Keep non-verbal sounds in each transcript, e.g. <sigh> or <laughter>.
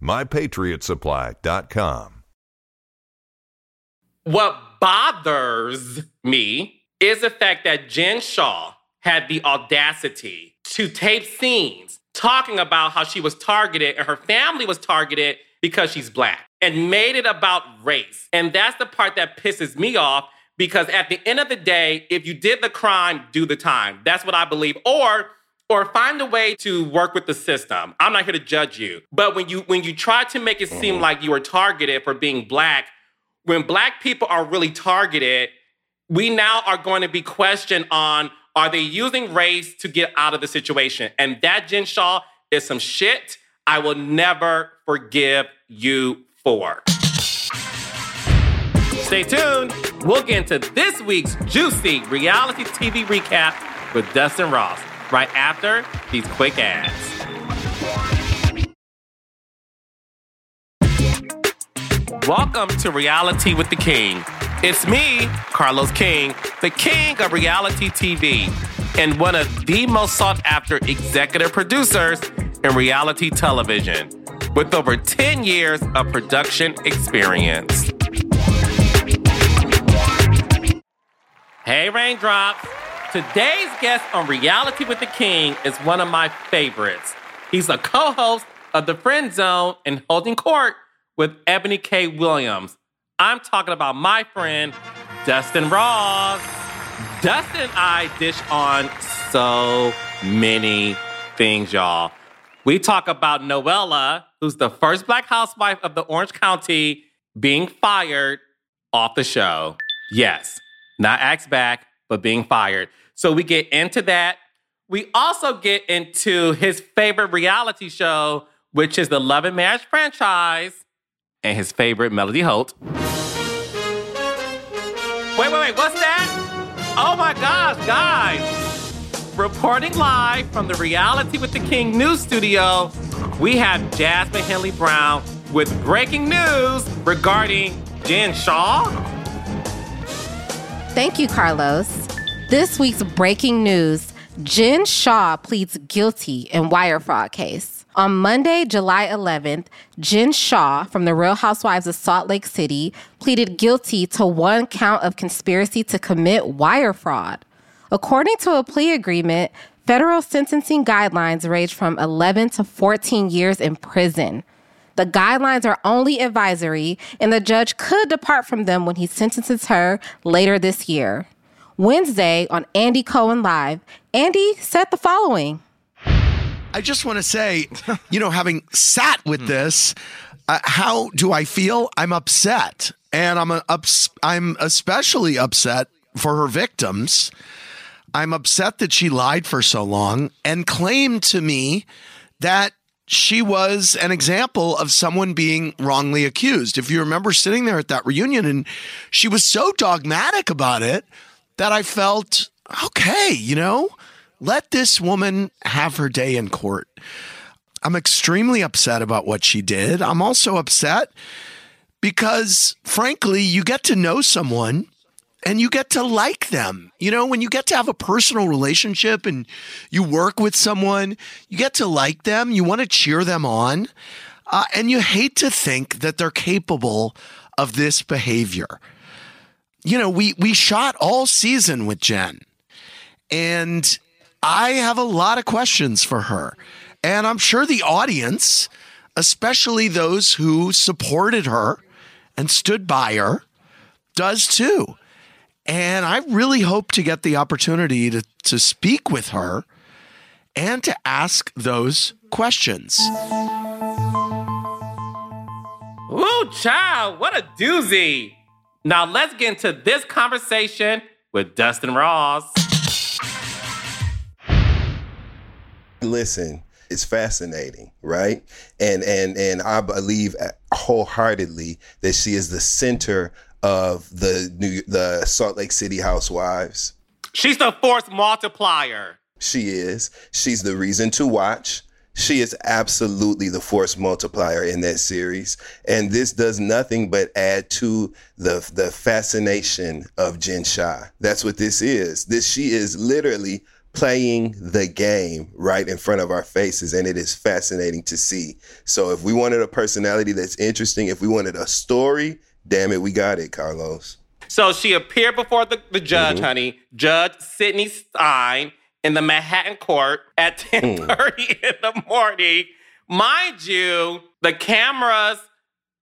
mypatriotsupply.com. What bothers me is the fact that Jen Shah had the audacity to tape scenes talking about how she was targeted and her family was targeted because she's black and made it about race. And that's the part that pisses me off because at the end of the day, if you did the crime, do the time. That's what I believe. Or or find a way to work with the system. I'm not here to judge you. But when you when you try to make it seem mm-hmm. like you are targeted for being black, when black people are really targeted, we now are going to be questioned on are they using race to get out of the situation? And that Jen Shah is some shit I will never forgive you for. Stay tuned. We'll get into this week's juicy reality TV recap with Dustin Ross right after these quick ads. Welcome to Reality with the King. It's me, Carlos King, the king of reality TV, and one of the most sought after executive producers in reality television, with over 10 years of production experience. Hey, Raindrops. Today's guest on Reality with the King is one of my favorites. He's a co host of The Friend Zone and Holding Court with Eboni K. Williams. I'm talking about my friend, Dustin Ross. Dustin and I dish on so many things, y'all. We talk about Noella, who's the first black housewife of the Orange County, being fired off the show. Yes, not axed back, but being fired. So we get into that. We also get into his favorite reality show, which is the Love and Marriage franchise, and his favorite Melody Holt. Wait, wait, wait, what's that? Oh my gosh, guys. Reporting live from the Reality with the King news studio, we have Jasmine Henley Brown with breaking news regarding Jen Shah. Thank you, Carlos. This week's breaking news Jen Shah pleads guilty in wire fraud case. On Monday, July 11th, Jen Shah from the Real Housewives of Salt Lake City pleaded guilty to one count of conspiracy to commit wire fraud. According to a plea agreement, federal sentencing guidelines range from 11 to 14 years in prison. The guidelines are only advisory, and the judge could depart from them when he sentences her later this year. Wednesday on Andy Cohen Live, Andy said the following. I just want to say, you know, having sat with hmm. this, uh, how do I feel? I'm upset, and I'm ups- I'm especially upset for her victims. I'm upset that she lied for so long and claimed to me that she was an example of someone being wrongly accused. If you remember sitting there at that reunion and she was so dogmatic about it that I felt, okay, you know, let this woman have her day in court. I'm extremely upset about what she did. I'm also upset because, frankly, you get to know someone and you get to like them. You know, when you get to have a personal relationship and you work with someone, you get to like them, you want to cheer them on, uh, and you hate to think that they're capable of this behavior you know, we we shot all season with Jen. And I have a lot of questions for her. And I'm sure the audience, especially those who supported her and stood by her does too. And I really hope to get the opportunity to, to speak with her and to ask those questions. Ooh, child, what a doozy. Now let's get into this conversation with Dustin Ross. Listen, it's fascinating, right? And and and I believe wholeheartedly that she is the center of the New the Salt Lake City housewives. She's the force multiplier. She is. She's the reason to watch. She is absolutely the force multiplier in that series. And this does nothing but add to the the fascination of Jen Shah. That's what this is. This she is literally playing the game right in front of our faces and it is fascinating to see. So if we wanted a personality that's interesting, if we wanted a story, damn it, we got it, Carlos. So she appeared before the, the judge, mm-hmm. honey, Judge Sidney Stein, in the Manhattan court at <laughs> 10:30 mm. in the morning. Mind you, the cameras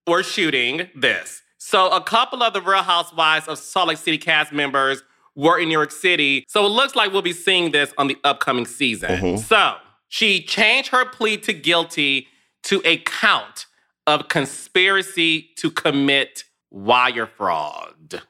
were shooting this. So a couple of the Real Housewives of Salt Lake City cast members were in New York City. So it looks like we'll be seeing this on the upcoming season. Mm-hmm. So she changed her plea to guilty to a count of conspiracy to commit wire fraud.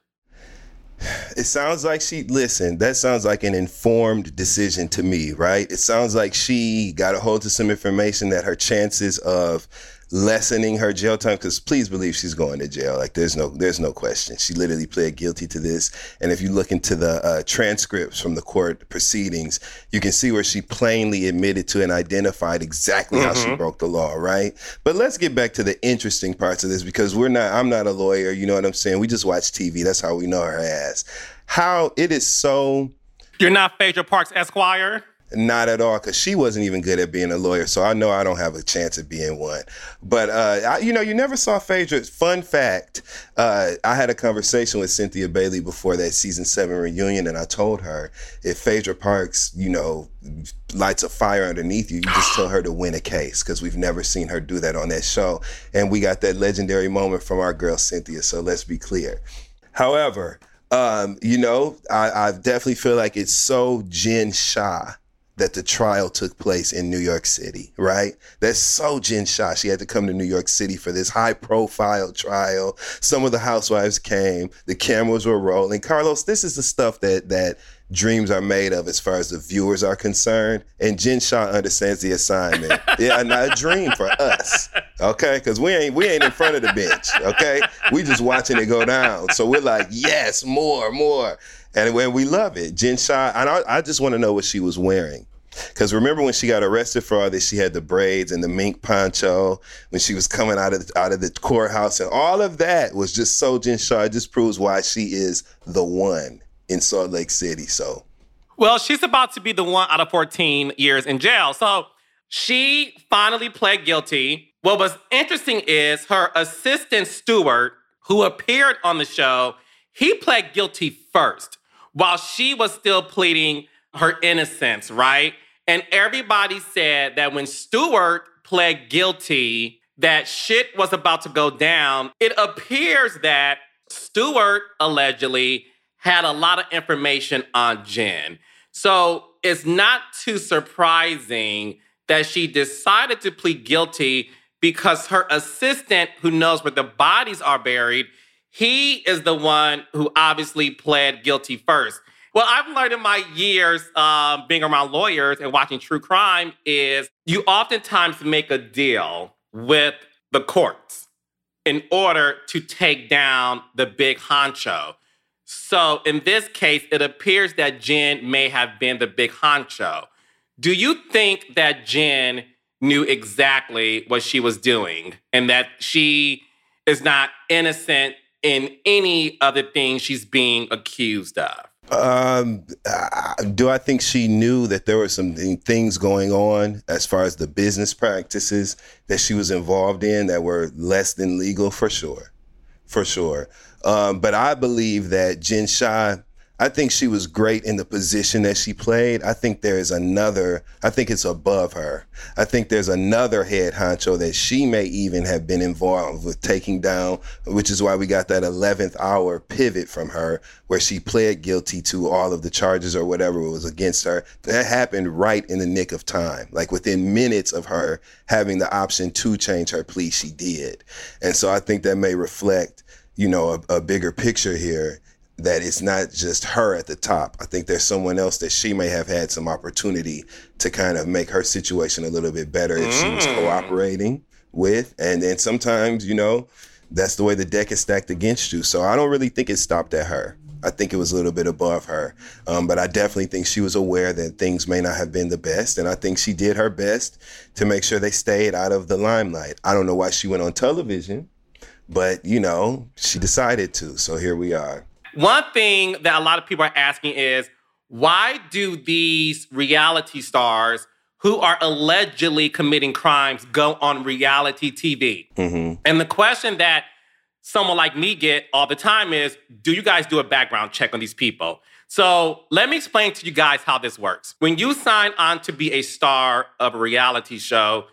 It sounds like she, listen, that sounds like an informed decision to me, right? It sounds like she got a hold of some information that her chances of lessening her jail time because please believe she's going to jail. Like there's no there's no question. She literally pled guilty to this. And if you look into the uh, transcripts from the court proceedings you can see where she plainly admitted to and identified exactly mm-hmm. how she mm-hmm. broke the law right? But let's get back to the interesting parts of this because we're not i'm not a lawyer you know what i'm saying? We just watch tv that's how we know her ass. How it is so you're not Phaedra Parks Esquire not at all, because she wasn't even good at being a lawyer. So I know I don't have a chance of being one. But uh, I, you know, you never saw Phaedra. Fun fact: uh, I had a conversation with Cynthia Bailey before that season seven reunion, and I told her if Phaedra Parks, you know, lights a fire underneath you, you just tell her to win a case because we've never seen her do that on that show, and we got that legendary moment from our girl Cynthia. So let's be clear. However. Um, you know, I, I definitely feel like it's so Jen Shah that the trial took place in New York City, right? That's so Jen Shah. She had to come to New York City for this high profile trial. Some of the housewives came, the cameras were rolling. Carlos, this is the stuff that that dreams are made of as far as the viewers are concerned. And Jen Shah understands the assignment. <laughs> yeah, not a dream for us. Okay? Because we ain't we ain't in front of the bench. Okay? We just watching it go down. So we're like, yes, more, more. And when we love it, Jen Shah, and I, I just want to know what she was wearing. Because remember when she got arrested for all this, she had the braids and the mink poncho when she was coming out of out of the courthouse, and all of that was just so Jen Shah. It just proves why she is the one in Salt Lake City. So, well, she's about to be the one out of 14 years in jail. So she finally pled guilty. What was interesting is her assistant Stewart, who appeared on the show, he pled guilty first while she was still pleading her innocence, right? And everybody said that when Stewart pled guilty, that shit was about to go down. It appears that Stewart allegedly had a lot of information on Jen. So it's not too surprising that she decided to plead guilty because her assistant, who knows where the bodies are buried, he is the one who obviously pled guilty first. Well, I've learned in my years um, being around lawyers and watching true crime is you oftentimes make a deal with the courts in order to take down the big honcho. So in this case, it appears that Jen may have been the big honcho. Do you think that Jen knew exactly what she was doing and that she is not innocent in any of the things she's being accused of? Um, do I think she knew that there were some things going on as far as the business practices that she was involved in that were less than legal? For sure, for sure. Um, but I believe that Jen Shah, I think she was great in the position that she played. I think there is another, I think it's above her. I think there's another head honcho that she may even have been involved with taking down, which is why we got that 11th hour pivot from her where she pled guilty to all of the charges or whatever was against her. That happened right in the nick of time. Like within minutes of her having the option to change her plea, she did. And so I think that may reflect, you know, a, a bigger picture here that it's not just her at the top. I think there's someone else that she may have had some opportunity to kind of make her situation a little bit better if she was cooperating with. And then sometimes, you know, that's the way the deck is stacked against you. So I don't really think it stopped at her. I think it was a little bit above her. Um, but I definitely think she was aware that things may not have been the best. And I think she did her best to make sure they stayed out of the limelight. I don't know why she went on television, but, you know, she decided to. So here we are. One thing that a lot of people are asking is why do these reality stars who are allegedly committing crimes go on reality TV? Mm-hmm. And the question that someone like me get all the time is do you guys do a background check on these people? So let me explain to you guys how this works. When you sign on to be a star of a reality show,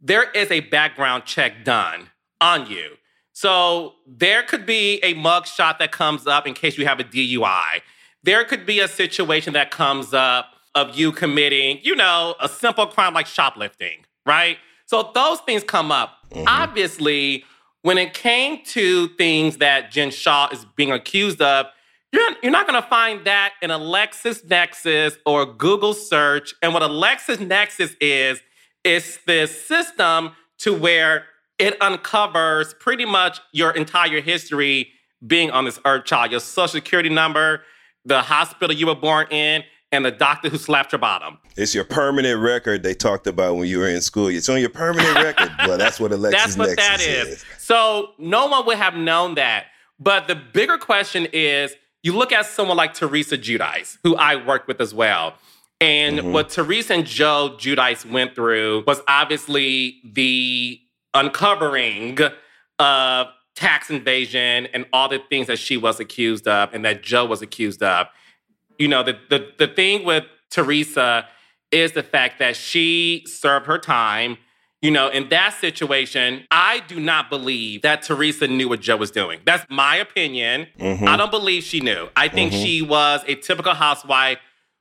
there is a background check done on you. So there could be a mugshot that comes up in case you have a DUI. There could be a situation that comes up of you committing, you know, a simple crime like shoplifting, right? So those things come up. Mm-hmm. Obviously, when it came to things that Jen Shah is being accused of, you're, you're not going to find that in a LexisNexis or a Google search. And what a LexisNexis is, is this system to where it uncovers pretty much your entire history being on this earth child, your social security number, the hospital you were born in, and the doctor who slapped your bottom. It's your permanent record they talked about when you were in school. It's on your permanent <laughs> record. Well, that's what Alexis That's what that is. So no one would have known that. But the bigger question is you look at someone like Teresa Giudice, who I work with as well. And Mhm. what Teresa and Joe Giudice went through was obviously the uncovering of tax invasion and all the things that she was accused of and that Joe was accused of. You know, the the, the thing with Teresa is the fact that she served her time. You know, in that situation, I do not believe that Teresa knew what Joe was doing. That's my opinion. Mhm. I don't believe she knew. I think Mhm. she was a typical housewife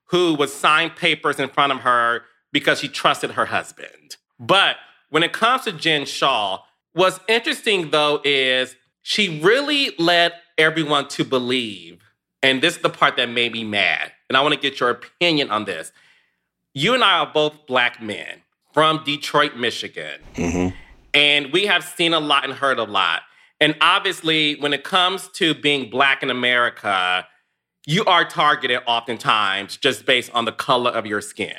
who would sign papers in front of her because she trusted her husband. But when it comes to Jen Shah, what's interesting though is she really led everyone to believe, and this is the part that made me mad, and I want to get your opinion on this. You and I are both black men from Detroit, Michigan. Mhm. And we have seen a lot and heard a lot. And obviously, when it comes to being black in America, you are targeted oftentimes just based on the color of your skin.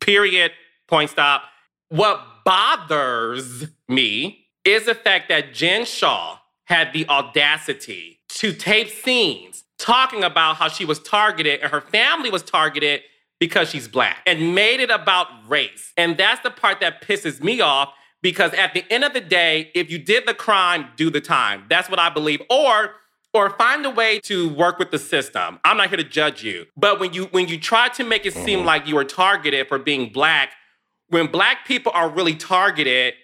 Period. Point stop. What bothers me is the fact that Jen Shah had the audacity to tape scenes talking about how she was targeted and her family was targeted because she's black and made it about race. And that's the part that pisses me off because at the end of the day, if you did the crime, do the time. That's what I believe. Or or find a way to work with the system. I'm not here to judge you. But when you when you try to make it seem mm-hmm. like you were targeted for being black, when black people are really targeted,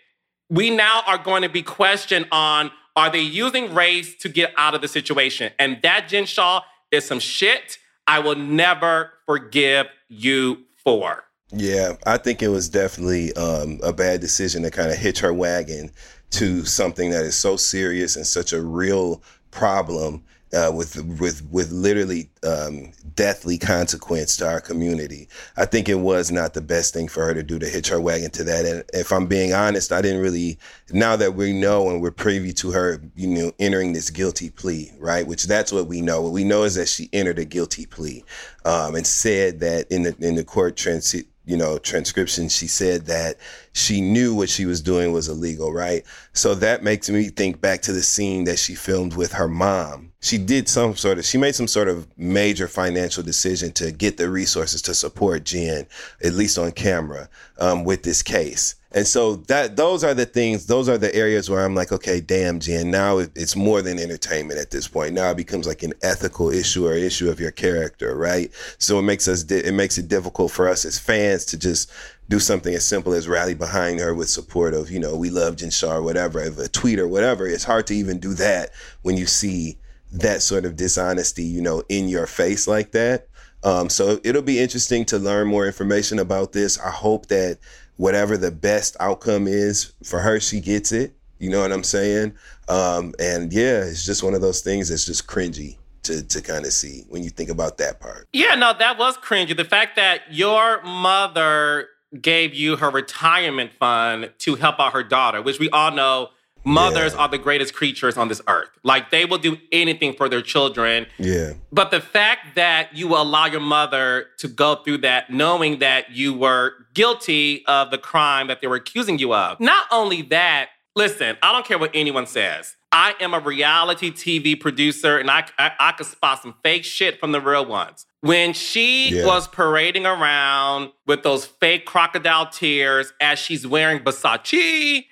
we now are going to be questioned on are they using race to get out of the situation? And that Jen Shah is some shit I will never forgive you for. Yeah, I think it was definitely um, a bad decision to kind of hitch her wagon to something that is so serious and such a real problem uh, with with with literally um, deathly consequence to our community. I think it was not the best thing for her to do to hitch her wagon to that. And if I'm being honest, I didn't really. Now that we know and we're privy to her, you know, entering this guilty plea, right? Which that's what we know. What we know is that she entered a guilty plea um, and said that in the in the court trans you know transcription she said that she knew what she was doing was illegal right? So that makes me think back to the scene that she filmed with her mom. She did some sort of she made some sort of major financial decision to get the resources to support jen at least on camera um, with this case And so that those are the things, those are the areas where I'm like, okay, damn, Jen, now it, it's more than entertainment at this point. Now it becomes like an ethical issue or issue of your character, right? So it makes us it makes it difficult for us as fans to just do something as simple as rally behind her with support of, you know, we love Jen or whatever, a tweet or whatever. It's hard to even do that when you see that sort of dishonesty, you know, in your face like that. Um, so it'll be interesting to learn more information about this. I hope that whatever the best outcome is for her, she gets it. You know what I'm saying? Um, and yeah, it's just one of those things that's just cringy to to kind of see when you think about that part. Yeah, no, that was cringy. The fact that your mother gave you her retirement fund to help out her daughter, which we all know mothers Yeah. are the greatest creatures on this earth. Like they will do anything for their children. Yeah. But the fact that you will allow your mother to go through that, knowing that you were guilty of the crime that they were accusing you of. Not only that, listen, I don't care what anyone says. I am a reality TV producer and I, I, I could spot some fake shit from the real ones. When she Yeah. was parading around with those fake crocodile tears as she's wearing Versace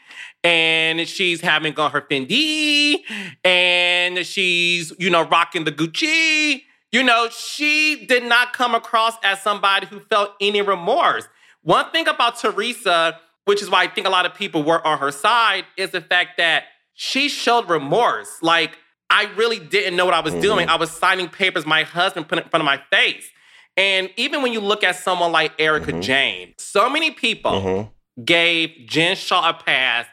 and she's having on her Fendi and she's, you know, rocking the Gucci. You know, she did not come across as somebody who felt any remorse. One thing about Teresa, which is why I think a lot of people were on her side, is the fact that she showed remorse. Like, I really didn't know what I was doing. Mm-hmm. I was signing papers my husband put in front of my face. And even when you look at someone like Erika mm-hmm. Jayne, so many people mm-hmm. gave Jen Shah a pass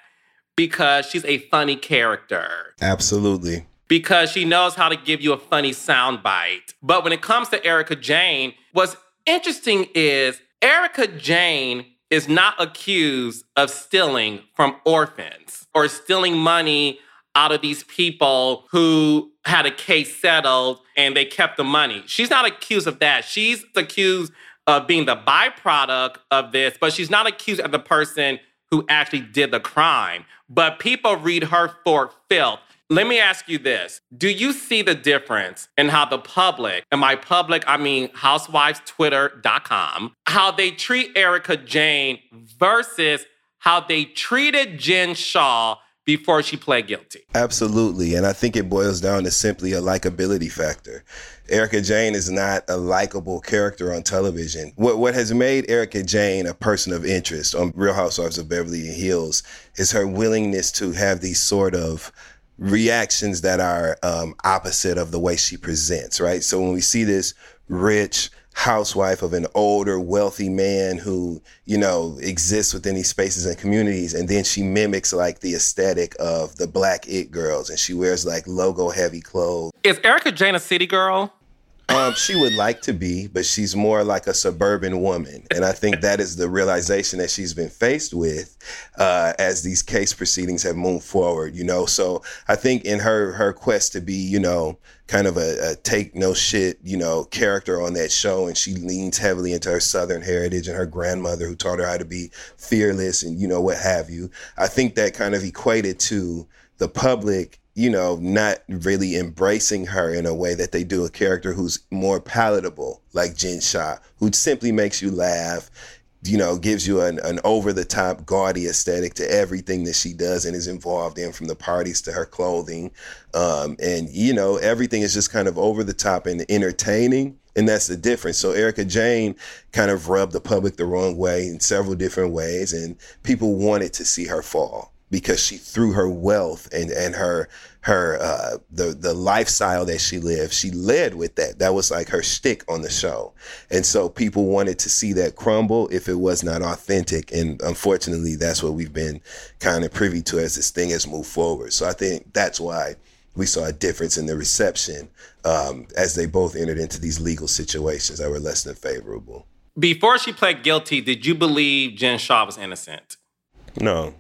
because she's a funny character Absolutely. because she knows how to give you a funny soundbite. But when it comes to Erika Jayne, what's interesting is Erika Jayne is not accused of stealing from orphans or stealing money out of these people who had a case settled and they kept the money. She's not accused of that. She's accused of being the byproduct of this, but she's not accused of the person who actually did the crime. But people read her for filth. Let me ask you this. Do you see the difference in how the public, and by public, I mean housewivestwitter.com, how they treat Erika Jayne versus how they treated Jen Shah before she pled guilty? Absolutely. And I think it boils down to simply a likability factor. Erika Jayne is not a likable character on television. What what has made Erika Jayne a person of interest on Real Housewives of Beverly Hills is her willingness to have these sort of reactions that are um, opposite of the way she presents, right? So when we see this rich housewife of an older, wealthy man who, you know, exists within these spaces and communities, and then she mimics like the aesthetic of the black it girls, and she wears like logo heavy clothes. Is Erika Jayne a city girl? Um, she would like to be, but she's more like a suburban woman, and I think that is the realization that she's been faced with uh, as these case proceedings have moved forward. You know, so I think in her her quest to be, you know, kind of a, a take no shit, you know, character on that show, and she leans heavily into her southern heritage and her grandmother who taught her how to be fearless and you know what have you. I think that kind of equated to the public you know, not really embracing her in a way that they do a character who's more palatable, like Jen Shah, who simply makes you laugh, you know, gives you an, an over the top, gaudy aesthetic to everything that she does and is involved in, from the parties to her clothing. Um, and, you know, everything is just kind of over the top and entertaining. And that's the difference. So Erika Jayne kind of rubbed the public the wrong way in several different ways, and people wanted to see her fall because she through her wealth and and her her uh the the lifestyle that she lived she led with that. That was like her stick on the show. And so people wanted to see that crumble if it was not authentic. And unfortunately that's what we've been kind of privy to as this thing has moved forward. So i think that's why we saw a difference in the reception um, as they both entered into these legal situations that were less than favorable. Before she pled guilty, did you believe Jen Shah was innocent? No,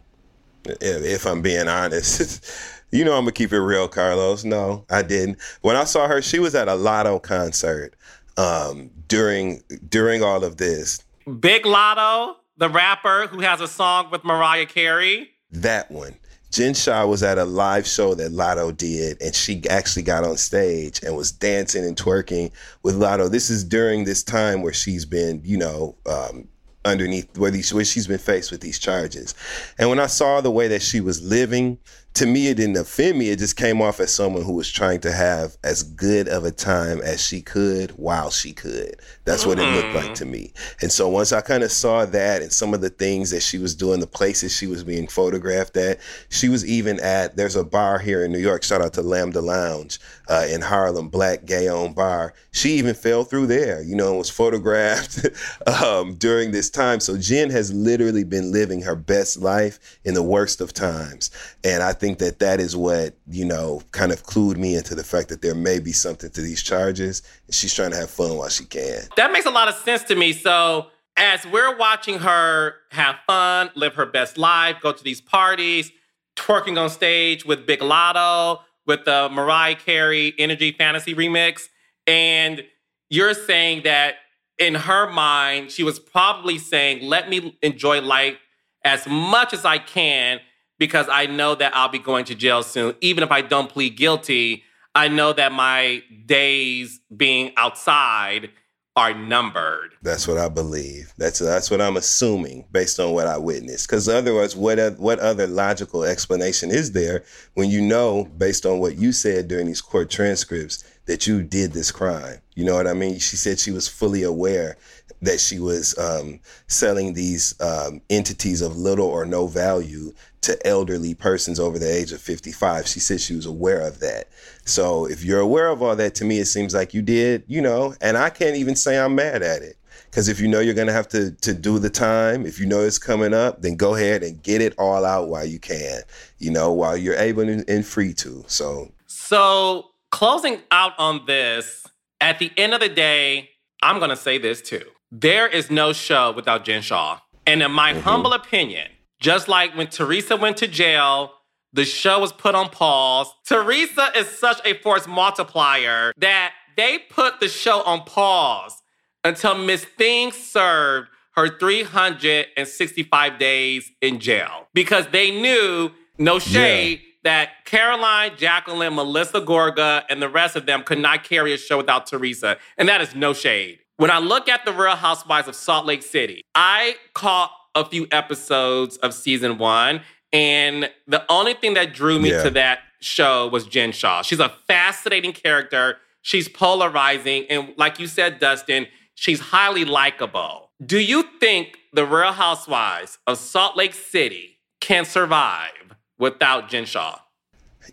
if, if I'm being honest. <laughs> you know I'm gonna keep it real, Carlos. No, I didn't. When I saw her, she was at a Latto concert um, during during all of this. Big Latto, the rapper who has a song with Mariah Carey. That one. Jen Shah was at a live show that Latto did, and she actually got on stage and was dancing and twerking with Latto. This is during this time where she's been, you know, um, underneath where these where she's been faced with these charges. And when I saw the way that she was living, to me it didn't offend me. It just came off as someone who was trying to have as good of a time as she could while she could. That's what it looked like mm. to me. And so once I kind of saw that and some of the things that she was doing, the places she was being photographed at, she was even at there's a bar here in New York, shout out to Lambda Lounge uh, in Harlem, black gay owned bar. She even fell through there, you know, and was photographed <laughs> um, during this time. So Jen has literally been living her best life in the worst of times. And I think that that is what, you know, kind of clued me into the fact that there may be something to these charges. And she's trying to have fun while she can. That makes a lot of sense to me. So, as we're watching her have fun, live her best life, go to these parties, twerking on stage with Big Latto, with the Mariah Carey Energy Fantasy remix, and you're saying that in her mind, she was probably saying, let me enjoy life as much as I can because I know that I'll be going to jail soon. Even if I don't plead guilty, I know that my days being outside are numbered. That's what I believe. That's that's what I'm assuming based on what I witnessed. Because otherwise, what what other logical explanation is there when you know, based on what you said during these court transcripts, that you did this crime? You know what I mean? She said she was fully aware that she was um, selling these um, entities of little or no value to elderly persons over the age of 55. She said she was aware of that. So if you're aware of all that, to me, it seems like you did, you know, and I can't even say I'm mad at it. Because if you know you're going to have to to do the time, if you know it's coming up, then go ahead and get it all out while you can, you know, while you're able and, and free to. So, so closing out on this, at the end of the day, I'm going to say this too. There is no show without Jen Shah. And in my mm-hmm. humble opinion, just like when Teresa went to jail, the show was put on pause. Teresa is such a force multiplier that they put the show on pause until Miss Thing served her 365 days in jail because they knew, no shade, yeah. that Caroline, Jacqueline, Melissa Gorga, and the rest of them could not carry a show without Teresa. And that is no shade. When I look at the Real Housewives of Salt Lake City, I caught a few episodes of season one, and the only thing that drew me yeah. to that show was Jen Shah. She's a fascinating character. She's polarizing. And like you said, Dustin, she's highly likable. Do you think the Real Housewives of Salt Lake City can survive without Jen Shah?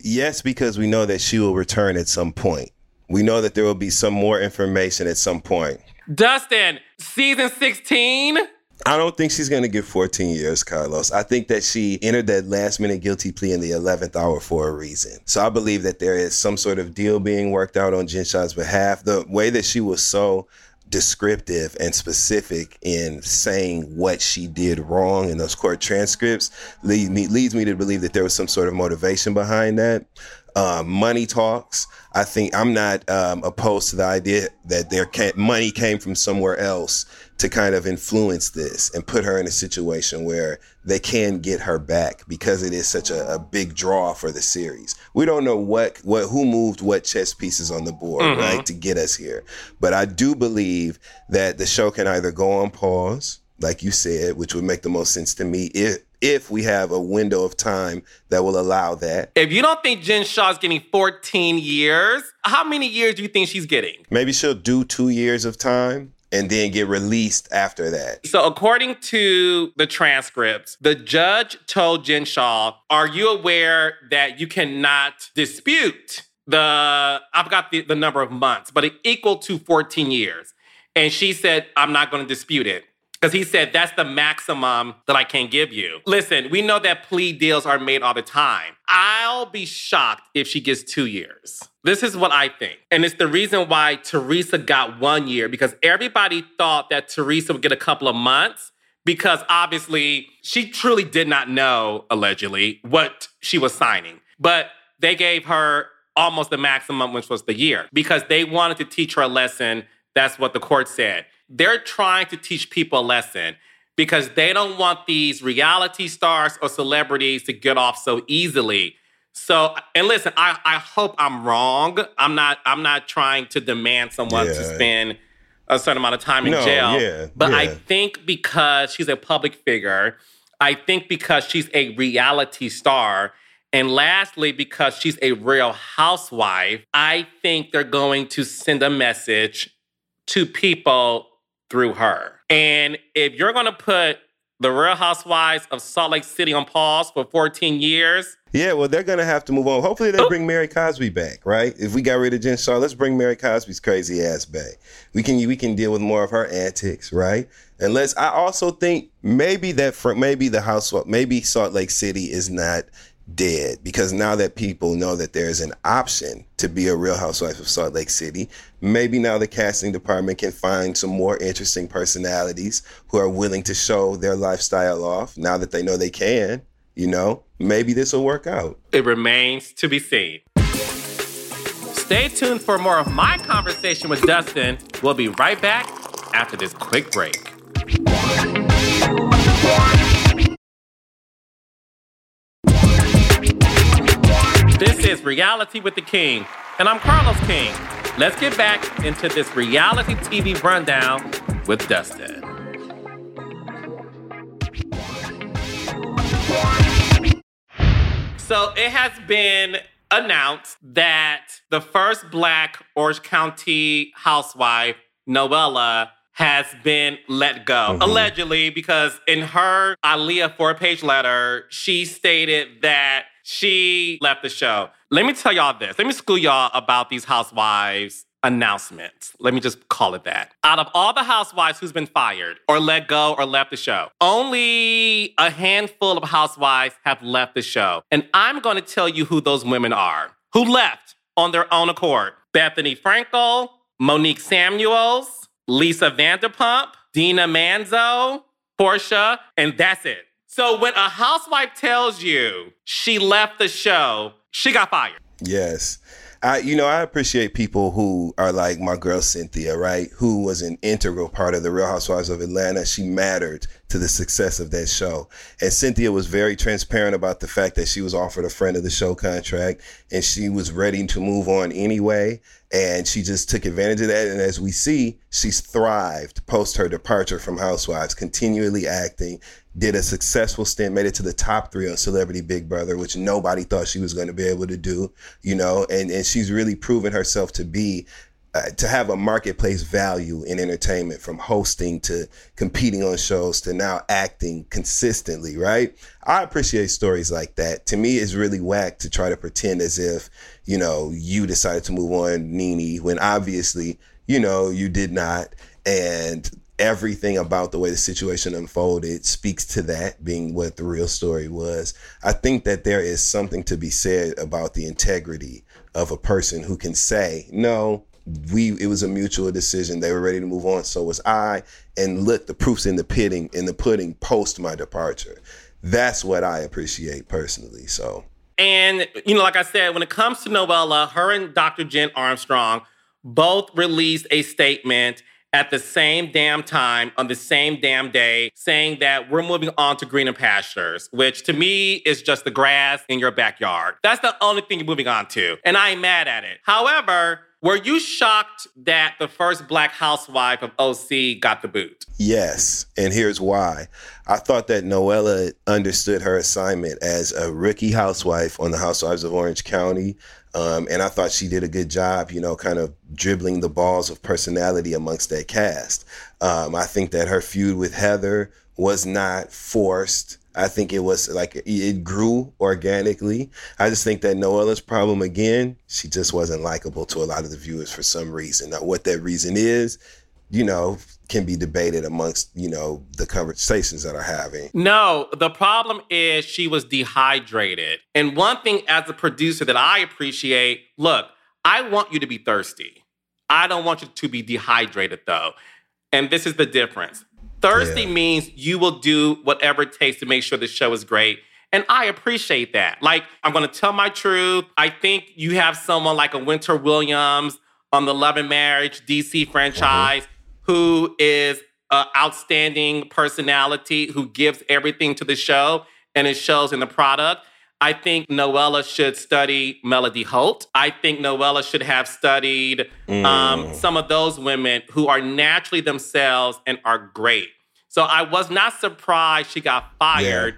Yes, because we know that she will return at some point. We know that there will be some more information at some point. Dustin, season 16? I don't think she's going to get 14 years, Carlos. I think that she entered that last minute guilty plea in the 11th hour for a reason. So I believe that there is some sort of deal being worked out on Jen Shah's behalf. The way that she was so descriptive and specific in saying what she did wrong in those court transcripts lead me, leads me to believe that there was some sort of motivation behind that. Um, money talks. I think I'm not um, opposed to the idea that their money came from somewhere else to kind of influence this and put her in a situation where they can get her back because it is such a, a big draw for the series. We don't know what what who moved what chess pieces on the board, mm-hmm. right, to get us here. But I do believe that the show can either go on pause, like you said, which would make the most sense to me if if we have a window of time that will allow that. If you don't think Jen Shah's getting 14 years, how many years do you think she's getting? Maybe she'll do two years of time and then get released after that. So, according to the transcripts, the judge told Jen Shah, Are you aware that you cannot dispute the, I forgot the, the number of months, but it equal to 14 years? And she said, I'm not going to dispute it. Because he said, that's the maximum that I can give you. Listen, we know that plea deals are made all the time. I'll be shocked if she gets two years. This is what I think. And it's the reason why Teresa got one year, because everybody thought that Teresa would get a couple of months, because obviously she truly did not know, allegedly, what she was signing. But they gave her almost the maximum, which was the year, because they wanted to teach her a lesson. That's what the court said they're trying to teach people a lesson because they don't want these reality stars or celebrities to get off so easily. So, and listen, I, I hope I'm wrong. I'm not I'm not trying to demand someone yeah. to spend a certain amount of time in No, jail. yeah, but I think because she's a public figure, I think because she's a reality star, and lastly, because she's a real housewife, I think they're going to send a message to people through her. And if you're going to put the Real Housewives of Salt Lake City on pause for 14 years, Yeah, well, they're gonna have to move on. Hopefully, they oh. bring Mary Cosby back, right? If we got rid of Jen Shah, let's bring Mary Cosby's crazy ass back. We can we can deal with more of her antics, right? Unless. I also think maybe that fr- maybe the house maybe Salt Lake City is not dead because now that people know that there's an option to be a real housewife of Salt Lake City, maybe now the casting department can find some more interesting personalities who are willing to show their lifestyle off now that they know they can. You know, maybe this will work out. it remains to be seen. Stay tuned for more of my conversation with Dustin. We'll be right back after this quick break. This is Reality with the King, and I'm Carlos King. Let's get back into this reality TV rundown with Dustin. So it has been announced that the first black Orange County housewife, Noella, has been let go. Mm-hmm. Allegedly, because in her Aaliyah four page letter, she stated that she left the show. Let me tell y'all this. Let me school y'all about these housewives announcements. Let me just call it that. Out of all the housewives who's been fired or let go or left the show, only a handful of housewives have left the show. And I'm going to tell you who those women are who left on their own accord. Bethenny Frankel, Monique Samuels, Lisa Vanderpump, Dina Manzo, Porsha, and that's it. So when a housewife tells you she left the show, she got fired. Yes. I, you know, I appreciate people who are like my girl Cynthia, right? Who was an integral part of the Real Housewives of Atlanta. She mattered to the success of that show. And Cynthia was very transparent about the fact that she was offered a friend of the show contract and she was ready to move on anyway. And she just took advantage of that. And as we see, she's thrived post her departure from Housewives, continually acting, did a successful stint, made it to the top three on Celebrity Big Brother, which nobody thought she was going to be able to do, you know, and, and she's really proven herself to be, uh, to have a marketplace value in entertainment from hosting to competing on shows to now acting consistently, right? I appreciate stories like that. To me, it's really whack to try to pretend as if, you know, you decided to move on, Nene, when obviously, you know, you did not. And everything about the way the situation unfolded speaks to that being what the real story was. I think that there is something to be said about the integrity of a person who can say, no, we it was a mutual decision. They were ready to move on, so was I. And look, the proof's in the pudding, in the pudding post my departure. That's what I appreciate personally. So And, you know, like I said, when it comes to Noella, her and Dr. Jen Armstrong both released a statement at the same damn time on the same damn day saying that we're moving on to greener pastures, which to me is just the grass in your backyard. That's the only thing you're moving on to. And I am mad at it. However, were you shocked that the first black housewife of OC got the boot? Yes, and here's why. I thought that Noella understood her assignment as a rookie housewife on the Housewives of Orange County. Um, and I thought she did a good job, you know, kind of dribbling the balls of personality amongst that cast. Um, I think that her feud with Heather was not forced. I think it was like it grew organically. I just think that Noella's problem again, she just wasn't likable to a lot of the viewers for some reason. Now, what that reason is, you know, can be debated amongst, you know, the conversations that are having. No, the problem is she was dehydrated. And one thing as a producer that I appreciate look, I want you to be thirsty. I don't want you to be dehydrated though. And this is the difference. Thirsty Yeah. means you will do whatever it takes to make sure the show is great. And I appreciate that. Like, I'm gonna tell my truth. I think you have someone like a Winter Williams on the Love and Marriage DC uh-huh. franchise who is an outstanding personality who gives everything to the show and it shows in the product. I think Noella should study Melody Holt. I think Noella should have studied um, some of those women who are naturally themselves and are great. So I was not surprised she got fired,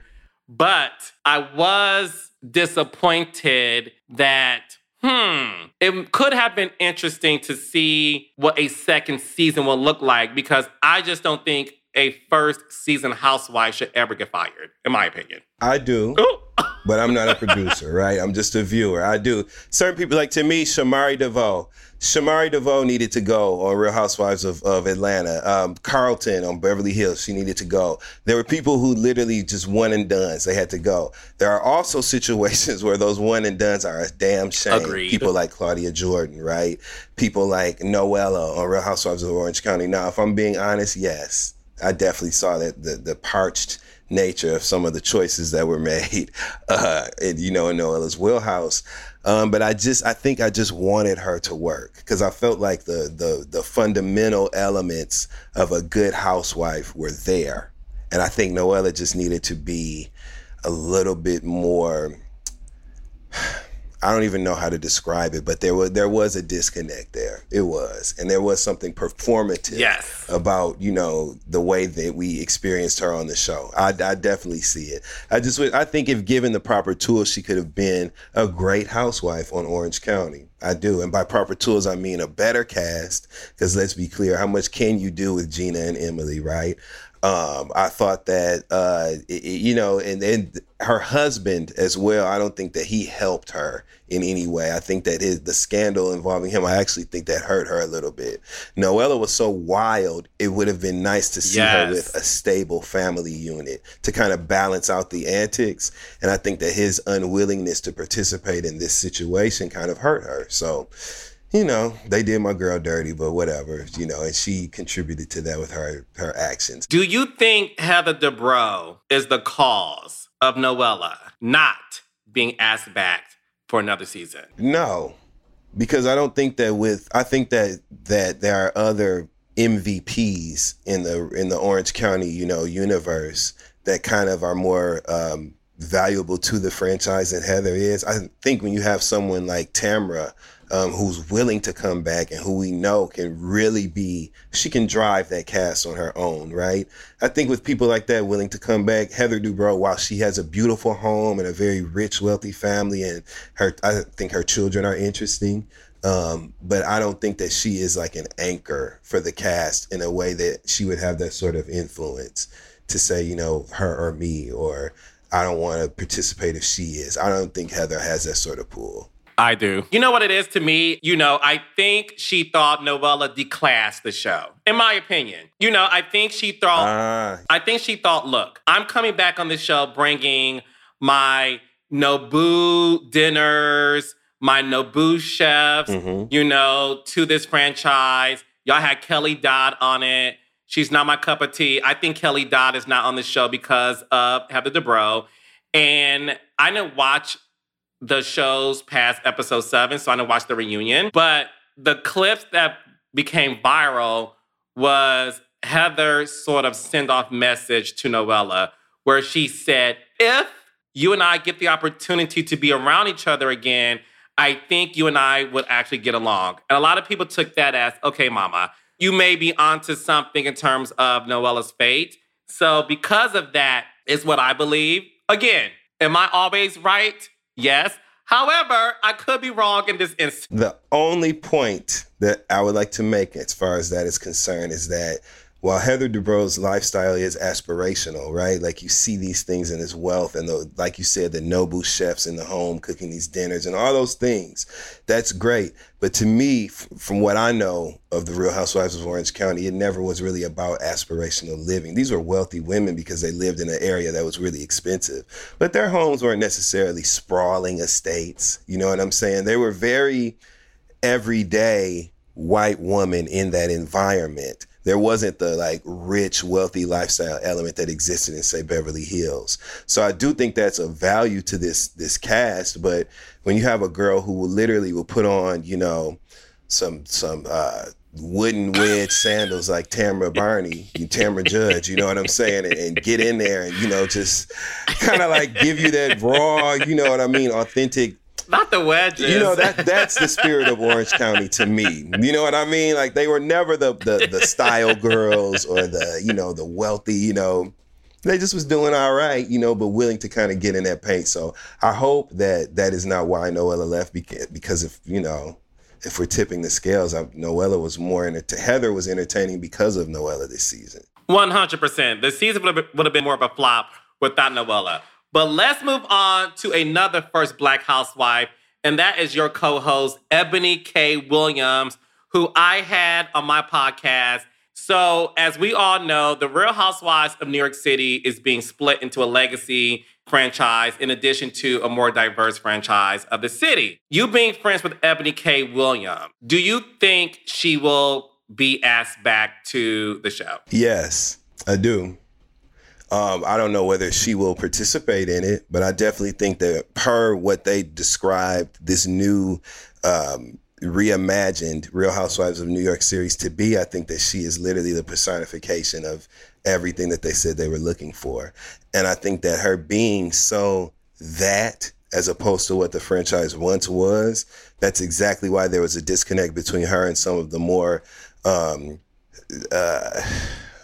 but I was disappointed that, hmm, it could have been interesting to see what a second season will look like because I just don't think a first season housewife should ever get fired, in my opinion. I do. <laughs> But I'm not a producer, <laughs> right? I'm just a viewer. I do. Certain people, like to me, Shamari DeVoe. Shamari DeVoe needed to go on Real Housewives of, of Atlanta. Um, Carlton on Beverly Hills, she needed to go. There were people who literally just one and done's. They had to go. There are also <laughs> situations where those one and done's are a damn shame. Agreed. People like Claudia Jordan, right? People like Noella on Real Housewives of Orange County. Now, if I'm being honest, yes, I definitely saw that the, the parched nature of some of the choices that were made, <laughs> uh, in, you know, in Noella's wheelhouse. Um, but I just, I think I just wanted her to work because I felt like the, the, the fundamental elements of a good housewife were there. And I think Noella just needed to be a little bit more, I don't even know how to describe it, but there was there was a disconnect there. It was, and there was something performative Yes. about you know the way that we experienced her on the show. I, I definitely see it. I just I think if given the proper tools, she could have been a great housewife on Orange County. I do, and by proper tools, I mean a better cast. Because let's be clear, how much can you do with Gina and Emily, right? Um, I thought that uh, it- it- you know, and and her husband as well. I don't think that he helped her in any way. I think that his the scandal involving him. I actually think that hurt her a little bit. Noella was so wild. It would have been nice to see her with a stable family unit to kind of balance out the antics. And I think that his unwillingness to participate in this situation kind of hurt her. So you know, they did my girl dirty, but whatever, you know, and she contributed to that with her her actions. Do you think Heather Dubrow is the cause of Noella not being asked back for another season? No, because I don't think that with I think that that there are other MVPs in the in the Orange County, you know, universe that kind of are more um, valuable to the franchise than Heather is. I think when you have someone like Tamra. Um, who's willing to come back and who we know can really be, she can drive that cast on her own, right? I think with people like that willing to come back, Heather Dubrow, while she has a beautiful home and a very rich, wealthy family, and her, I think her children are interesting. Um, but I don't think that she is like an anchor for the cast in a way that she would have that sort of influence to say, you know, her or me, or I don't want to participate if she is. I don't think Heather has that sort of pull. I do. You know what it is to me? You know, I think she thought Noella declassed the show, in my opinion. You know, I think she thought. Ah, I think she thought, look, I'm coming back on this show bringing my Nobu dinners, my Nobu chefs, Mhm. you know, to this franchise. Y'all had Kelly Dodd on it. She's not my cup of tea. I think Kelly Dodd is not on the show because of Heather Dubrow. And I didn't watch the shows past episode seven, so I didn't watch the reunion. But the clips that became viral was Heather's sort of send off message to Noella, where she said, If you and I get the opportunity to be around each other again, I think you and I would actually get along. And a lot of people took that as, okay, mama, you may be onto something in terms of Noella's fate. So, because of that, is what I believe. Again, am I always right? Yes. However, I could be wrong in this instance. The only point that I would like to make as far as that is concerned is that while Heather Dubrow's lifestyle is aspirational, right? Like you see these things in his wealth and the, like you said, the Nobu chefs in the home cooking these dinners and all those things. That's great. But to me, f- from what I know of the Real Housewives of Orange County, it never was really about aspirational living. These were wealthy women because they lived in an area that was really expensive. But their homes weren't necessarily sprawling estates. You know what I'm saying? They were very everyday white woman in that environment. There wasn't the like rich, wealthy lifestyle element that existed in say Beverly Hills. So I do think that's a value to this this cast. But when you have a girl who will literally will put on, you know, some some uh wooden wedge sandals like Tamra Barney, Tamra Judge, you know what I'm saying? And, and get in there and, you know, just kind of like give you that raw, you know what I mean, authentic not the wedges. You know that that's the spirit of Orange County to me. You know what I mean? Like they were never the the, the style girls or the you know the wealthy. You know, they just was doing all right. You know, but willing to kind of get in that paint. So I hope that that is not why Noella left because if you know if we're tipping the scales, I, Noella was more in it. Heather was entertaining because of Noella this season. One hundred percent. The season would have, been, would have been more of a flop without Noella. But let's move on to another first black housewife, and that is your co host, Eboni K. Williams, who I had on my podcast. So, as we all know, the Real Housewives of New York City is being split into a legacy franchise in addition to a more diverse franchise of the city. You being friends with Eboni K. Williams, do you think she will be asked back to the show? Yes, I do. Um, I don't know whether she will participate in it, but I definitely think that per what they described this new um, reimagined Real Housewives of New York series to be, I think that she is literally the personification of everything that they said they were looking for. And I think that her being so that as opposed to what the franchise once was, that's exactly why there was a disconnect between her and some of the more um, uh,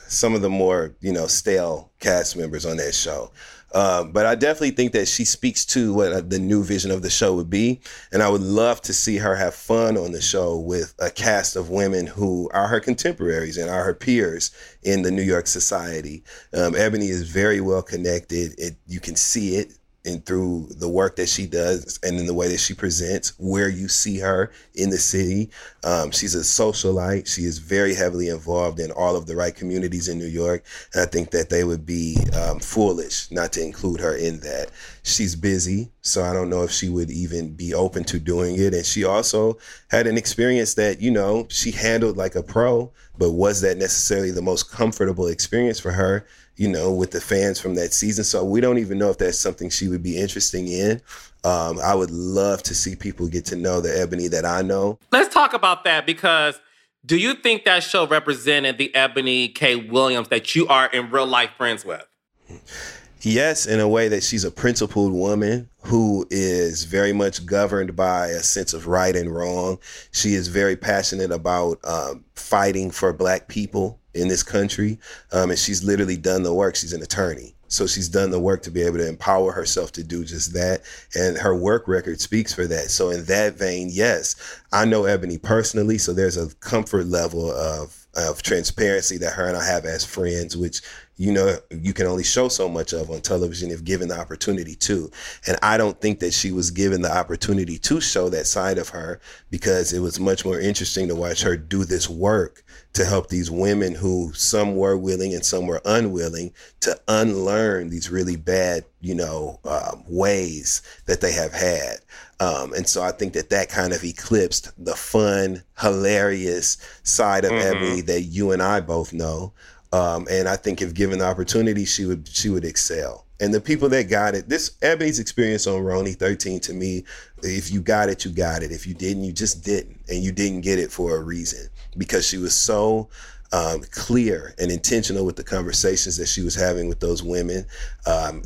some of the more you know stale cast members on that show. Um, but I definitely think that she speaks to what uh, the new vision of the show would be, and I would love to see her have fun on the show with a cast of women who are her contemporaries and are her peers in the New York society. Um, Eboni is very well connected; it, you can see it and through the work that she does and in the way that she presents where you see her in the city. Um, she's a socialite. She is very heavily involved in all of the right communities in New York. And I think that they would be um, foolish not to include her in that. She's busy, so I don't know if she would even be open to doing it. And she also had an experience that, you know, she handled like a pro, but was that necessarily the most comfortable experience for her? You know, with the fans from that season. So we don't even know if that's something she would be interesting in. Um, I would love to see people get to know the Eboni that I know. Let's talk about that because do you think that show represented the Eboni K. Williams that you are in real life friends with? Yes, in a way that she's a principled woman who is very much governed by a sense of right and wrong. She is very passionate about um, fighting for Black people in this country. Um, and she's literally done the work. She's an attorney. So she's done the work to be able to empower herself to do just that. And her work record speaks for that. So in that vein, yes, I know Eboni personally. So there's a comfort level of, of transparency that her and I have as friends, which you know you can only show so much of on television if given the opportunity to and i don't think that she was given the opportunity to show that side of her because it was much more interesting to watch her do this work to help these women who some were willing and some were unwilling to unlearn these really bad, you know, um, ways that they have had. Um, and so I think that that kind of eclipsed the fun, hilarious side of mm-hmm. That you and I both know. Um, and I think if given the opportunity, she would she would excel. And the people that got it, this Eboni's experience on RHONY 13 to me, if you got it, you got it. If you didn't, you just didn't. And you didn't get it for a reason because she was so um, clear and intentional with the conversations that she was having with those women. Um,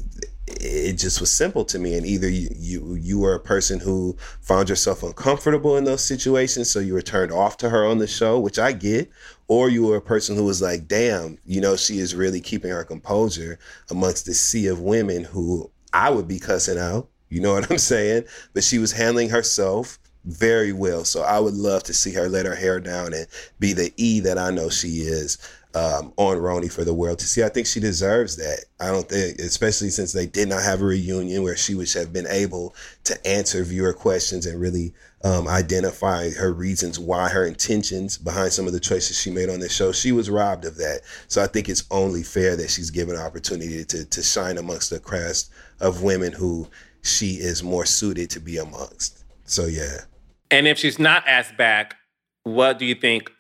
it just was simple to me. And either you, you you were a person who found yourself uncomfortable in those situations, so you were turned off to her on the show, which I get, or you were a person who was like, damn, you know, she is really keeping her composure amongst the sea of women who I would be cussing out. You know what I'm <laughs> saying? But she was handling herself very well. So I would love to see her let her hair down and be the E that I know she is um, on RHONY for the world to see. I think she deserves that. I don't think, especially since they did not have a reunion where she would have been able to answer viewer questions and really um, identify her reasons why her intentions behind some of the choices she made on this show. She was robbed of that. So I think it's only fair that she's given an opportunity to, to shine amongst the crest of women who she is more suited to be amongst. So yeah. And if she's not asked back, what do you think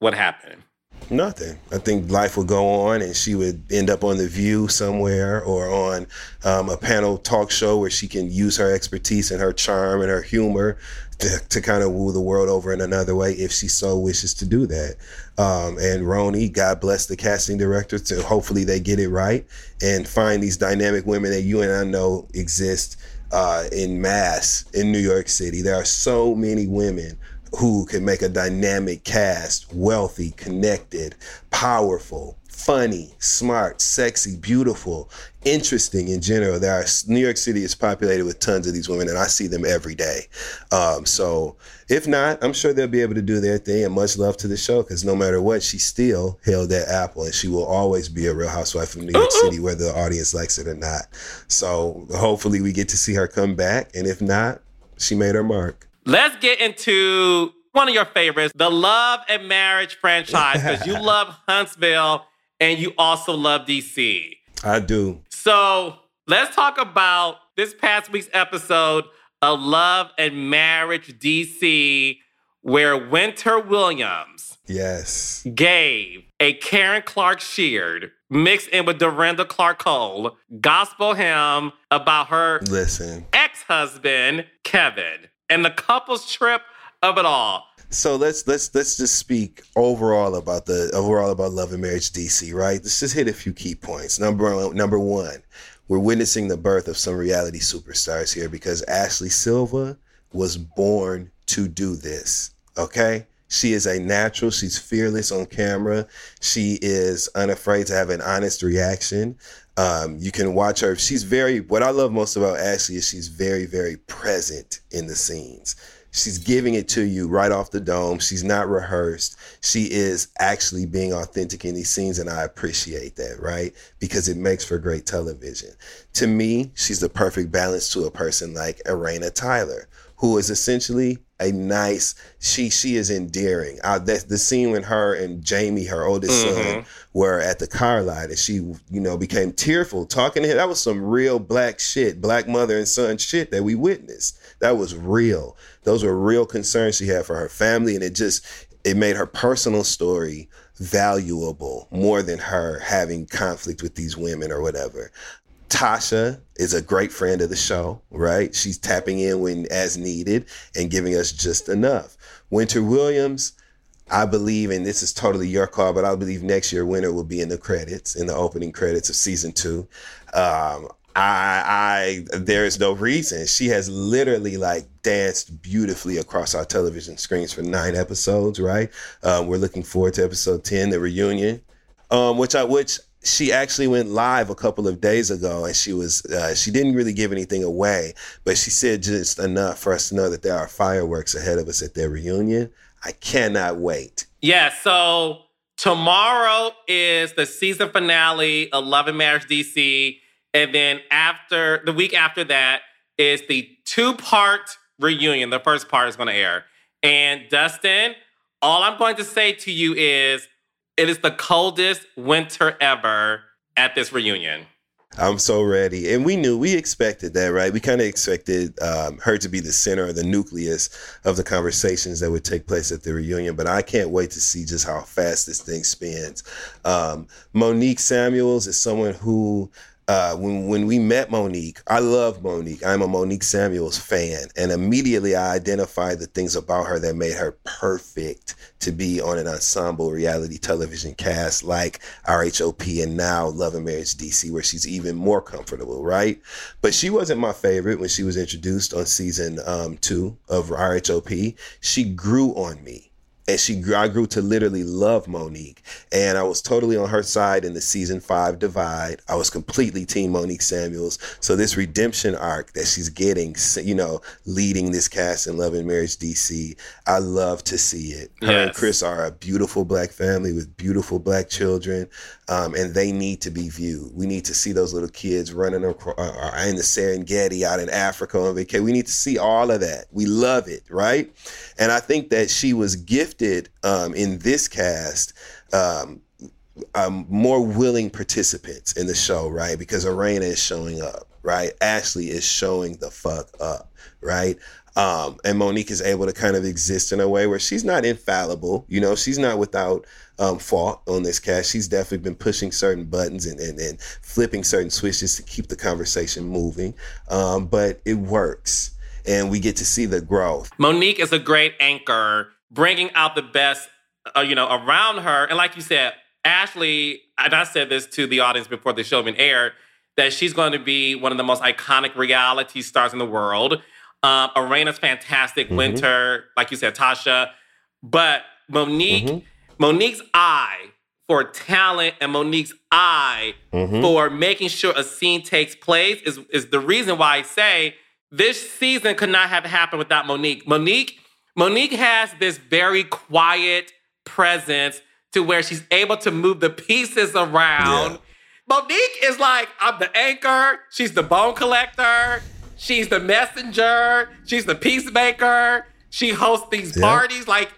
would happen? Nothing. I think life would go on, and she would end up on the View somewhere, or on um, a panel talk show where she can use her expertise and her charm and her humor to, to kind of woo the world over in another way if she so wishes to do that. Um, and RHONY, God bless the casting director to hopefully they get it right and find these dynamic women that you and I know exist uh, in mass in New York City. There are so many women who can make a dynamic cast, wealthy, connected, powerful, funny, smart, sexy, beautiful, interesting in general. There are New York City is populated with tons of these women, and I see them every day. Um, so if not, I'm sure they'll be able to do their thing. And much love to the show because no matter what, she still held that apple, and she will always be a Real Housewife of New York City, whether the audience likes it or not. So hopefully, we get to see her come back, and if not, she made her mark. Let's get into one of your favorites, the Love and Marriage franchise, because you <laughs> love Huntsville and you also love DC. I do. So let's talk about this past week's episode of Love and Marriage DC, where Winter Williams Yes. gave a Karen Clark Sheard mixed in with Dorinda Clark Cole gospel hymn about her Listen. ex husband, Kevin, and the couple's trip of it all. So let's let's let's just speak overall about the overall about Love and Marriage DC, right? Let's just hit a few key points. Number number one, we're witnessing the birth of some reality superstars here because Ashley Silva was born to do this. Okay? She is a natural. She's fearless on camera. She is unafraid to have an honest reaction. Um, you can watch her. She's very, what I love most about Ashley is she's very, very present in the scenes. She's giving it to you right off the dome. She's not rehearsed. She is actually being authentic in these scenes, and I appreciate that, right? Because it makes for great television. To me, she's the perfect balance to a person like Erana Tyler, who is essentially a nice. She she is endearing. Uh, that's the scene when her and Jamie, her oldest son, were at the car lot, and she you know became tearful talking to him. That was some real black shit, black mother and son shit that we witnessed. That was real. Those were real concerns she had for her family, and it just it made her personal story valuable more than her having conflict with these women or whatever. Tasha is a great friend of the show, right? She's tapping in when as needed and giving us just enough. Winter Williams, I believe, and this is totally your call, but I believe next year Winter will be in the credits, in the opening credits of season two. Um, I, I, there is no reason. She has literally like danced beautifully across our television screens for nine episodes, right? Um, we're looking forward to episode 10, the reunion, um, which I, which she actually went live a couple of days ago and she was uh, she didn't really give anything away but she said just enough for us to know that there are fireworks ahead of us at their reunion i cannot wait Yeah, so tomorrow is the season finale of Love and Marriage DC. And then after the week after that is the two part reunion. The first part is going to air. And Dustin, all I'm going to say to you is it is the coldest winter ever at this reunion. i'm so ready. And we knew we expected that right? We kind of expected um, her to be the center or the nucleus of the conversations that would take place at the reunion but i can't wait to see just how fast this thing spins. Um, monique samuels is someone who uh, when when we met Monique, I love Monique. I'm a Monique Samuels fan, and immediately I identified the things about her that made her perfect to be on an ensemble reality television cast like RHOP and now Love and Marriage DC, where she's even more comfortable, right? But she wasn't my favorite when she was introduced on season um, two of RHOP. She grew on me and she grew, I grew to literally love Monique, and I was totally on her side in the season five divide. I was completely team Monique Samuels. So this redemption arc that she's getting, you know, leading this cast in Love and Marriage DC, I love to see it. Her and Chris are a beautiful black family with beautiful black children, um, and they need to be viewed. We need to see those little kids running across, uh, in the Serengeti out in Africa on vacation. We need to see all of that. We love it, right? And I think that she was gifted um, in this cast um, um, more willing participants in the show, right? Because Erana is showing up, right? Ashley is showing the fuck up, right? Um, and Monique is able to kind of exist in a way where she's not infallible. You know, she's not without um, fault on this cast. She's definitely been pushing certain buttons and, and, and flipping certain switches to keep the conversation moving. Um, but it works. And we get to see the growth. Monique is a great anchor, bringing out the best, uh, you know, around her. And like you said, Ashley, and I said this to the audience before the show even aired, that she's going to be one of the most iconic reality stars in the world. Um, Erana's fantastic. Mm-hmm. Winter, like you said, Tasha. But Monique, Mm-hmm. Monique's eye for talent and Monique's eye Mm-hmm. for making sure a scene takes place is, is the reason why I say this season could not have happened without Monique. Monique, Monique has this very quiet presence to where she's able to move the pieces around. Yeah. Monique is like, I'm the anchor, she's the bone collector, she's the messenger, she's the peacemaker, she hosts these Yeah. parties. Like,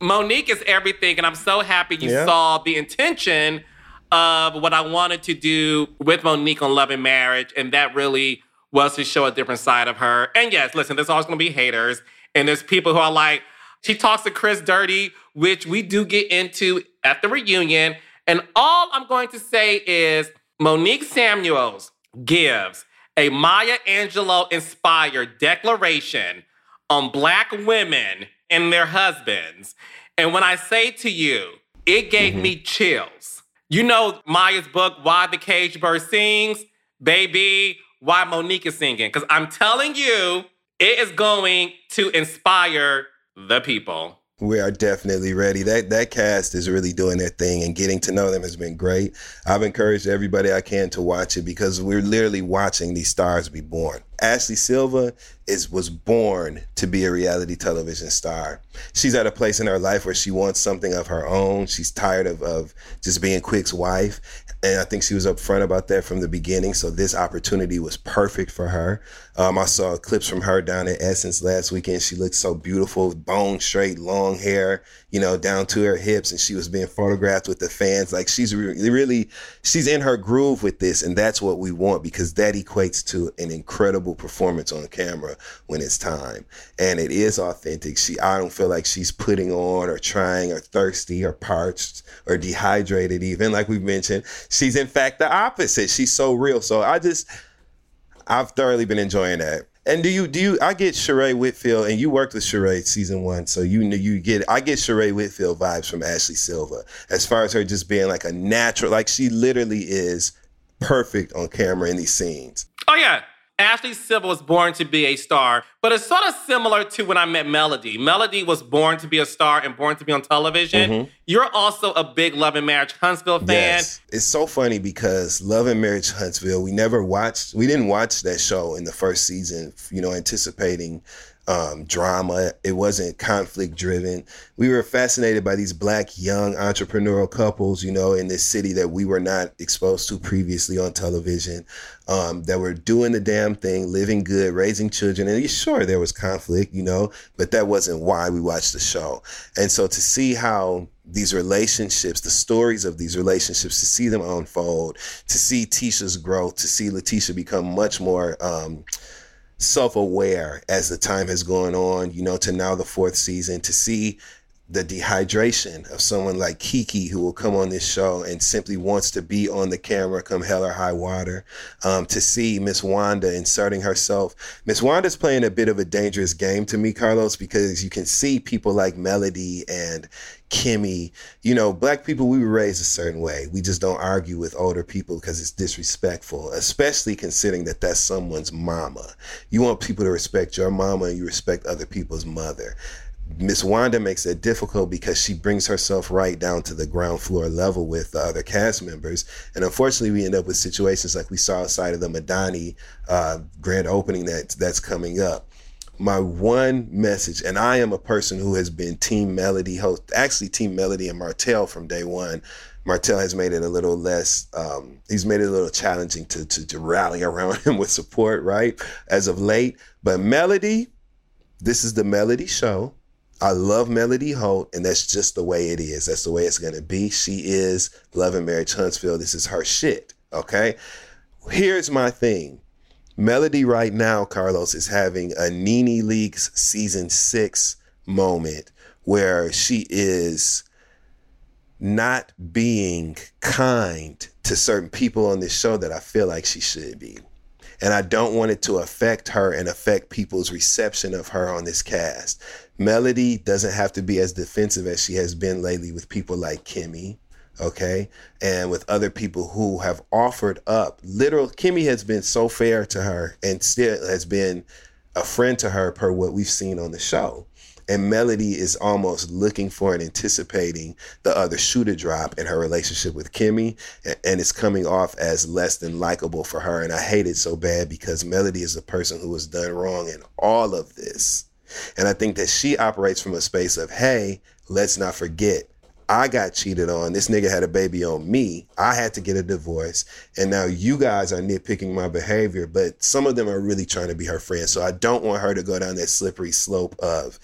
Monique is everything, and I'm so happy you Yeah. saw the intention of what I wanted to do with Monique on Love and Marriage, and that really was to show a different side of her. And yes, listen, there's always going to be haters, and there's people who are like, she talks to Chris dirty, which we do get into at the reunion. And all I'm going to say is Monique Samuels gives a Maya Angelou inspired declaration on black women and their husbands. And when I say to you, it gave mm-hmm. me chills. You know Maya's book, Why the Cage Bird Sings, baby, why Monique is singing. Because I'm telling you, it is going to inspire the people. We are definitely ready. That that cast is really doing their thing and getting to know them has been great. I've encouraged everybody I can to watch it because we're literally watching these stars be born. Ashley Silva is was born to be a reality television star. She's at a place in her life where she wants something of her own. She's tired of, of just being Quick's wife. And I think she was upfront about that from the beginning. So this opportunity was perfect for her. Um, I saw clips from her down at Essence last weekend. She looked so beautiful, bone straight, long hair, you know, down to her hips. And she was being photographed with the fans. Like she's re- really, she's in her groove with this. And that's what we want because that equates to an incredible performance on camera when it's time. And it is authentic. She, I don't feel like she's putting on or trying or thirsty or parched or dehydrated even like we've mentioned. She's in fact the opposite. She's so real. So I just, I've thoroughly been enjoying that. And do you do you? I get Sheree Whitfield, and you worked with Sheree season one, so you know you get. I get Sheree Whitfield vibes from Ashley Silva, as far as her just being like a natural, like she literally is perfect on camera in these scenes. Oh yeah. Ashley Silva was born to be a star, but it's sort of similar to when I met Melody. Melody was born to be a star and born to be on television. You're also a big Love and Marriage Huntsville fan. Yes. It's so funny because Love and Marriage Huntsville, we never watched, we didn't watch that show in the first season, you know, anticipating um, drama. It wasn't conflict driven. We were fascinated by these black young entrepreneurial couples, you know, in this city that we were not exposed to previously on television, um, that were doing the damn thing, living good, raising children. And sure, there was conflict, you know, but that wasn't why we watched the show. And so to see how these relationships, the stories of these relationships, to see them unfold, to see Tisha's growth, to see Letitia become much more um, self-aware as the time has gone on, you know, to now the fourth season, to see the dehydration of someone like Kiki who will come on this show and simply wants to be on the camera come hell or high water. Um, to see Miss Wanda inserting herself. Miss Wanda's playing a bit of a dangerous game to me, Carlos, because you can see people like Melody and Kimmy, you know, black people, we were raised a certain way. We just don't argue with older people because it's disrespectful, especially considering that that's someone's mama. You want people to respect your mama and you respect other people's mother. Miss Wanda makes it difficult because she brings herself right down to the ground floor level with the other cast members. And unfortunately, we end up with situations like we saw outside of the Madani uh, grand opening that that's coming up my one message, and I am a person who has been Team Melody host, actually Team Melody and Martell from day one. Martell has made it a little less, um, he's made it a little challenging to, to, to rally <laughs> around him with support, right? As of late. But Melody, this is the Melody show. I love Melody Holt, and that's just the way it is. That's the way it's gonna be. She is loving Marriage Huntsville. This is her shit. Okay. Here's my thing Melody right now, Carlos, is having a Nene Leakes season six moment where she is not being kind to certain people on this show that I feel like she should be. And I don't want it to affect her and affect people's reception of her on this cast. Melody doesn't have to be as defensive as she has been lately with people like Kimmy, okay? And with other people who have offered up. Literal, Kimmy has been so fair to her and still has been a friend to her per what we've seen on the show and Melody is almost looking for and anticipating the other shoe to drop in her relationship with Kimmy, and it's coming off as less than likable for her. And I hate it so bad because Melody is a person who has done wrong in all of this. And I think that she operates from a space of, hey, let's not forget. I got cheated on. This nigga had a baby on me. I had to get a divorce. And now you guys are nitpicking my behavior, but some of them are really trying to be her friends. So I don't want her to go down that slippery slope of,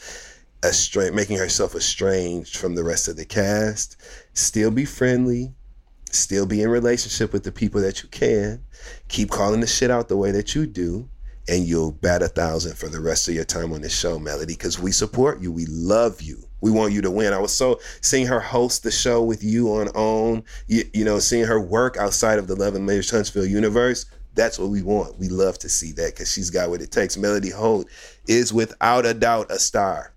making herself estranged from the rest of the cast. Still be friendly, still be in relationship with the people that you can. Keep calling the shit out the way that you do, and you'll bat a thousand for the rest of your time on this show, Melody, because we support you. We love you. We want you to win. I was so seeing her host the show with you on OWN, you, you know, seeing her work outside of the Love and Marriage Huntsville universe. That's what we want. We love to see that because she's got what it takes. Melody Holt is without a doubt a star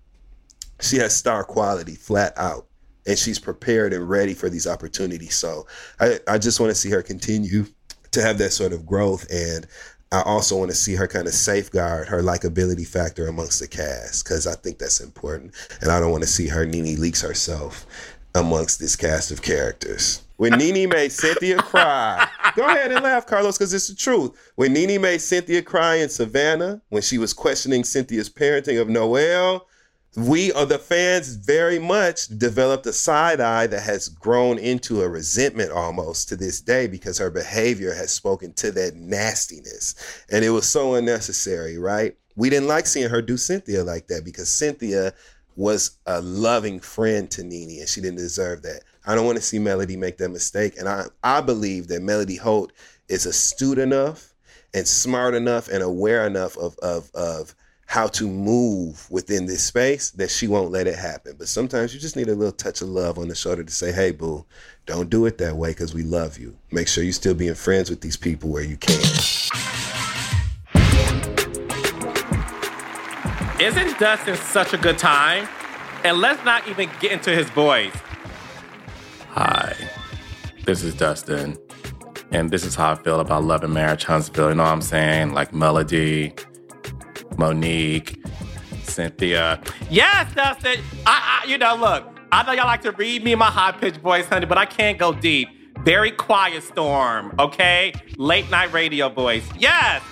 she has star quality flat out and she's prepared and ready for these opportunities so i, I just want to see her continue to have that sort of growth and i also want to see her kind of safeguard her likability factor amongst the cast because i think that's important and i don't want to see her Nene leaks herself amongst this cast of characters when Nene made Cynthia cry. <laughs> Go ahead and laugh, Carlos, because it's the truth. When Nene made Cynthia cry in Savannah, when she was questioning Cynthia's parenting of Noel, we are the fans very much developed a side eye that has grown into a resentment almost to this day because her behavior has spoken to that nastiness. And it was so unnecessary right? We didn't like seeing her do cynthia like that because cynthia was a loving friend to Nene and she didn't deserve that. I don't want to see melody make that mistake. And i i believe that melody holt is astute enough and smart enough and aware enough of of of how to move within this space that she won't let it happen. But sometimes you just need a little touch of love on the shoulder to say, hey, boo, don't do it that way because we love you. Make sure you're still being friends with these people where you can. Isn't Dustin such a good time? And let's not even get into his voice. Hi, this is Dustin. And this is how I feel about Love and Marriage Huntsville. You know what I'm saying? Like Melody, Monique, Cynthia. Yes, Dustin. I, I, you know, look, I know y'all like to read me my high pitched voice, honey, but I can't go deep. Very quiet storm, okay? Late night radio voice. Yes.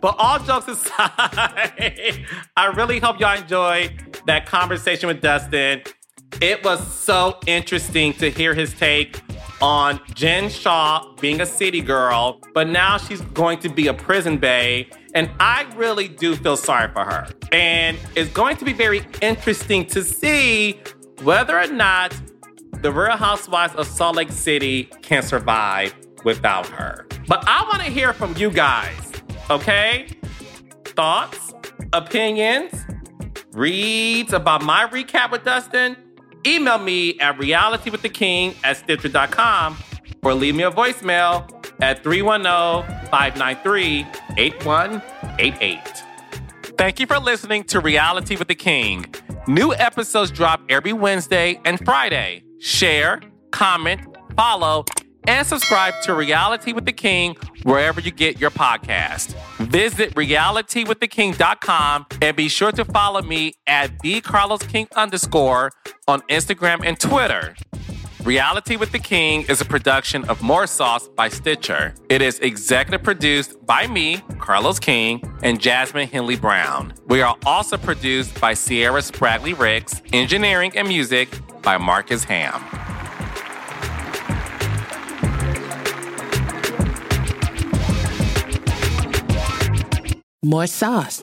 But all jokes <laughs> aside, I really hope y'all enjoyed that conversation with Dustin. It was so interesting to hear his take on Jen Shah being a city girl, but now she's going to be a prison bae. And I really do feel sorry for her. And it's going to be very interesting to see whether or not the Real Housewives of Salt Lake City can survive without her. But I want to hear from you guys, okay? Thoughts, opinions, reads about my recap with Dustin? Email me at realitywiththeking at stitcher.com or leave me a voicemail at 310 593 8188. Thank you for listening to Reality with the King. New episodes drop every Wednesday and Friday. Share, comment, follow, and subscribe to Reality with the King wherever you get your podcast. Visit realitywiththeking.com and be sure to follow me at the Carlos King underscore on Instagram and Twitter. Reality with the King is a production of More Sauce by Stitcher. It is executive produced by me, Carlos King, and Jasmine Henley Brown. We are also produced by Sierra Spragley Ricks, engineering and music by Marcus Ham. More sauce.